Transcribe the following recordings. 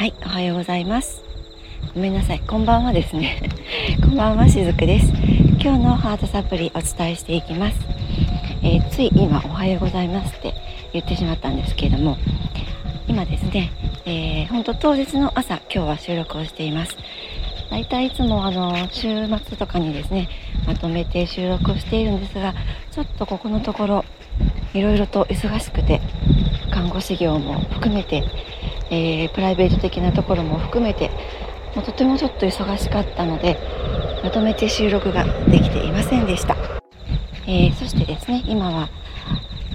はいおはようございます。ごめんなさいこんばんはですね。こんばんはしずくです。今日のハートサプリお伝えしていきます、えー、つい今おはようございますって言ってしまったんですけれども今ですね、えー、本当当日の朝今日は収録をしています。だいたいいつもあの週末とかにですねまとめて収録をしているんですがちょっとここのところいろいろと忙しくて看護師業も含めてえー、プライベート的なところも含めてもうとてもちょっと忙しかったのでまとめて収録ができていませんでした、えー、そしてですね今は、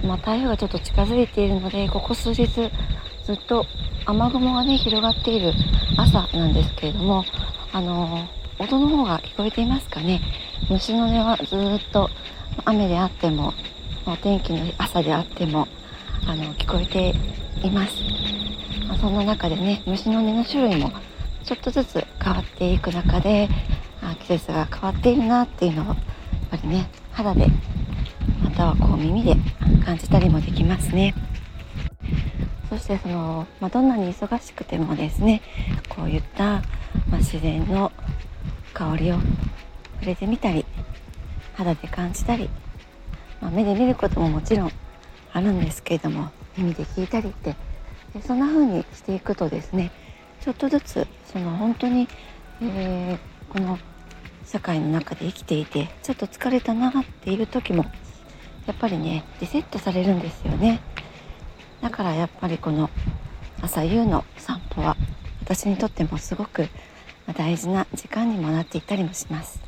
まあ、台風がちょっと近づいているのでここ数日ずっと雨雲がね広がっている朝なんですけれどもあのー、音の方が聞こえていますかね。虫の音はずっと雨であってもお天気の朝であってもあの聞こえています。まあ、そんな中でね虫の音の種類もちょっとずつ変わっていく中であ季節が変わっているなっていうのをやっぱりね肌でまたはこう耳で感じたりもできますね。そしてその、まあ、どんなに忙しくてもですねこういった、まあ、自然の香りを触れてみたり肌で感じたり、まあ、目で見ることももちろんあるんですけれども耳で聞いたりってでそんな風にしていくとですねちょっとずつその本当に、えー、この社会の中で生きていてちょっと疲れたなっていう時もやっぱりねリセットされるんですよねだからやっぱりこの朝夕の散歩は私にとってもすごく大事な時間にもなっていったりもします。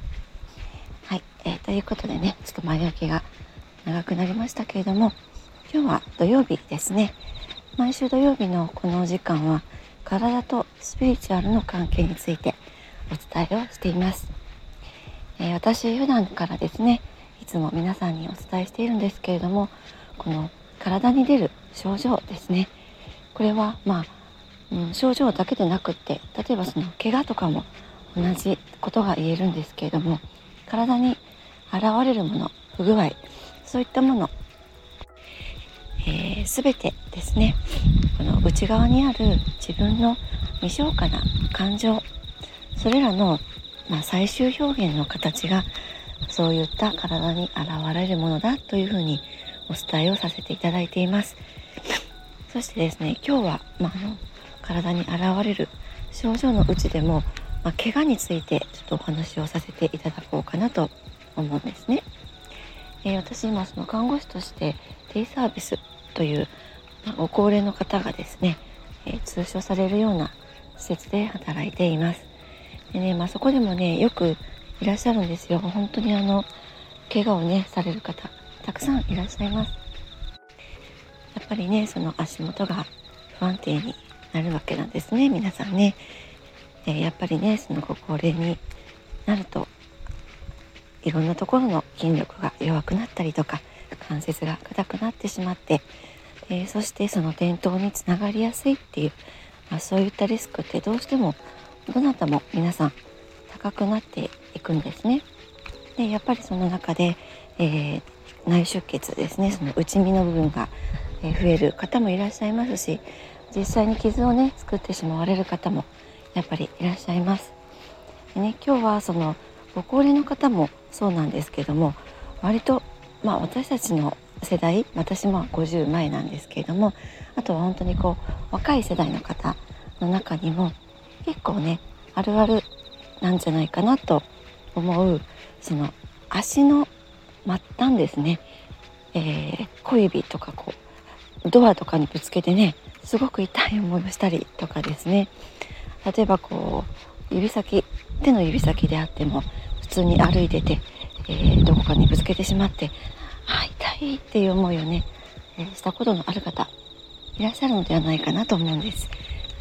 はい、えー、ということでねちょっと前置きが長くなりましたけれども今日は土曜日ですね毎週土曜日のこのお時間は体とスピリチュアルの関係についてお伝えをしています、えー、私普段からですねいつも皆さんにお伝えしているんですけれどもこの体に出る症状ですね。これはまあ、うん、症状だけでなくって例えばその怪我とかも同じことが言えるんですけれども体に現れるもの不具合そういったものえー、全てですねこの内側にある自分の未消化な感情それらの、まあ、最終表現の形がそういった体に現れるものだというふうにお伝えをさせていただいています。そしてですね今日は、まあ、あの体に現れる症状のうちでも、まあ、怪我についてちょっとお話をさせていただこうかなと思うんですね、えー、私今その看護師としてデイサービスという、まご高齢の方がですね、えー、通所されるような施設で働いています。でね、まあ、そこでもねよくいらっしゃるんですよ。本当にあの怪我をねされる方たくさんいらっしゃいます。やっぱりねその足元が不安定になるわけなんですね。皆さんね、えー、やっぱりねそのご高齢になるといろんなところの筋力が弱くなったりとか関節が硬くなってしまって、えー、そしてその転倒につながりやすいっていう、まあ、そういったリスクってどうしてもどなたも皆さん高くなっていくんですね。でやっぱりその中で、えー、内出血ですねその内身の部分が増える方もいらっしゃいますし実際に傷をね作ってしまわれる方もやっぱりいらっしゃいます。でね、今日はそのご高齢の方もそうなんですけども割とまあ、私たちの世代私も50前なんですけれどもあとは本当にこう若い世代の方の中にも結構ねあるあるなんじゃないかなと思うその足の末端ですね、えー、小指とかこうドアとかにぶつけてねすごく痛い思いをしたりとかですね。例えばこう指先手の指先であっても普通に歩いててえー、どこかにぶつけてしまってあ痛い。っていう思いをね、え、したことのある方いらっしゃるのではないかなと思うんです。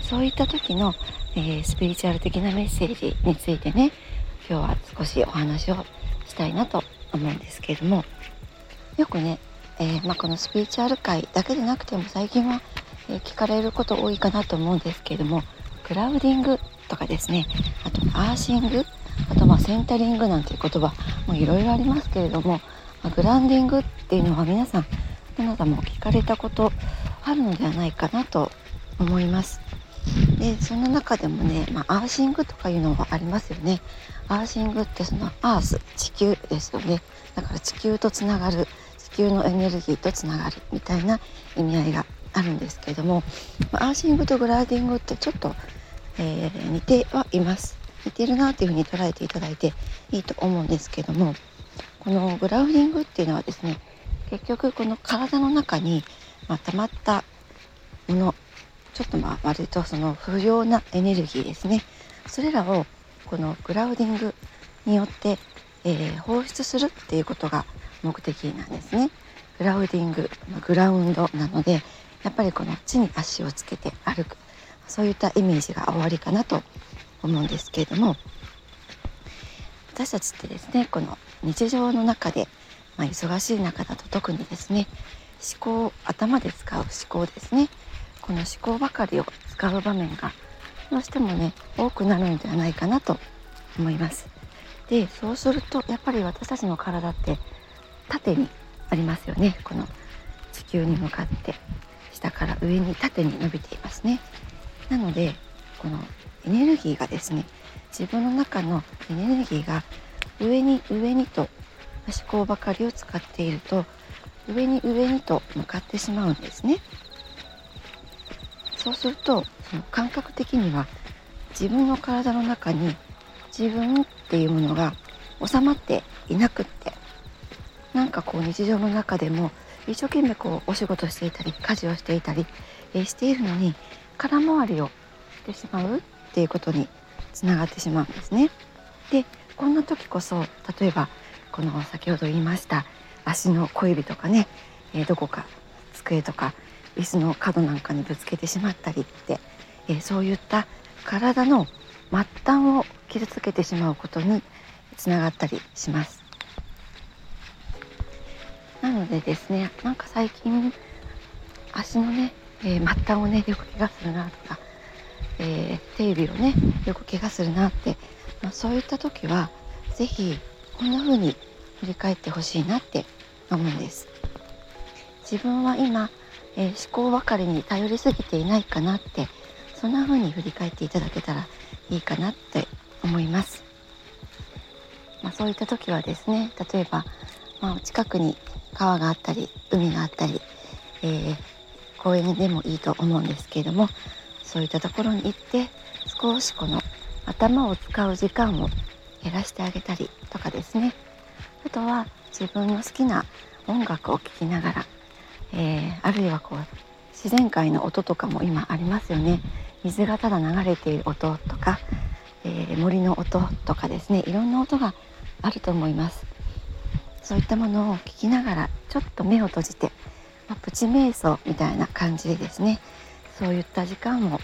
そういった時の、えー、スピリチュアル的なメッセージについてね今日は少しお話をしたいなと思うんですけれどもよくね、えまあ、このスピリチュアル界だけでなくても最近は、え聞かれること多いかなと思うんですけれどもクラウディングとかですねあとアーシングあとまあセンタリングなんていう言葉もいろいろありますけれども、まあ、グランディングっていうのは皆さんどなたも聞かれたことあるのではないかなと思います。でその中でもね、まあ、アーシングとかいうのはありますよね。アーシングってそのアース地球ですよね。だから地球とつながる地球のエネルギーとつながるみたいな意味合いがあるんですけれどもまアーシングとグラディングってちょっと、えー、似てはいます。似てるなというふうに捉えていただいていいと思うんですけどもこのグラウディングっていうのはですね結局この体の中に、まあ、溜まったものちょっとまあ割とその不要なエネルギーですねそれらをこのグラウディングによって、えー、放出するっていうことが目的なんですね。グラウディングまグラウンドなのでやっぱりこの地に足をつけて歩くそういったイメージが終わりかなと思うんですけれども私たちってですねこの日常の中で、まあ、忙しい中だと特にですね思考頭で使う思考ですね。この思考ばかりを使う場面がどうしてもね多くなるのではないかなと思います。でそうするとやっぱり私たちの体って縦にありますよね。この地球に向かって下から上に縦に伸びていますね。なのでこのエネルギーがですね自分の中のエネルギーが上に上にと思考ばかりを使っていると上に上にと向かってしまうんですねそうするとその感覚的には自分の体の中に自分っていうものが収まっていなくってなんかこう日常の中でも一生懸命こうお仕事していたり家事をしていたり、えしているのに空回りをしてしまうっていうことにつながってしまうんですね。でこんな時こそ例えばこの先ほど言いました足の小指とかね、えー、どこか机とか椅子の角なんかにぶつけてしまったりって、えー、そういった体の末端を傷つけてしまうことにつながったりします。なのでですねなんか最近足のね、えー、末端をねよく怪我するなとか、えー、手指をねよく怪我するなって、まあ、そういった時は是非こんな風に振り返ってほしいなって思うんです。自分は今、えー、思考ばかりに頼りすぎていないかなってそんな風に振り返っていただけたらいいかなって思います。まあ、そういった時はですね例えば、まあ、近くに川があったり海があったり、えー、公園でもいいと思うんですけれどもそういったところに行って少しこの頭を使う時間を減らしてあげたりとかですね。あとは自分の好きな音楽を聴きながら、えー、あるいはこう自然界の音とかも今ありますよね。水がただ流れている音とか、えー、森の音とかですね。いろんな音があると思います。そういったものを聞きながらちょっと目を閉じて、まあ、プチ瞑想みたいな感じでですね。そういった時間を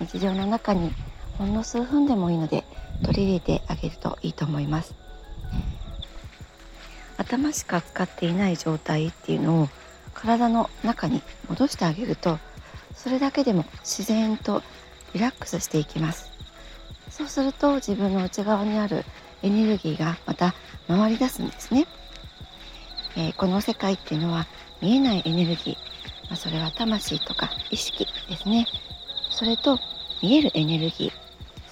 日常の中にほんの数分でもいいので取り入れてあげるといいと思います。頭しか使っていない状態っていうのを体の中に戻してあげるとそれだけでも自然とリラックスしていきます。そうすると自分の内側にあるエネルギーがまた回り出すんですね。えー、この世界っていうのは見えないエネルギー、まあ、それは魂とか意識ですね。それと見えるエネルギー。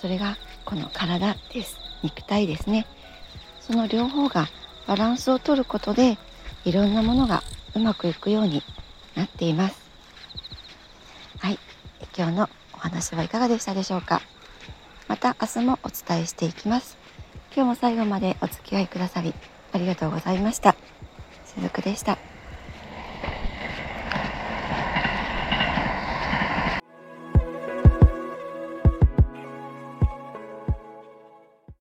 それがこの体です。肉体ですね。その両方がバランスをとることでいろんなものがうまくいくようになっています。はい。今日のお話はいかがでしたでしょうか。また明日もお伝えしていきます。今日も最後までお付き合いくださりありがとうございました。鈴でした。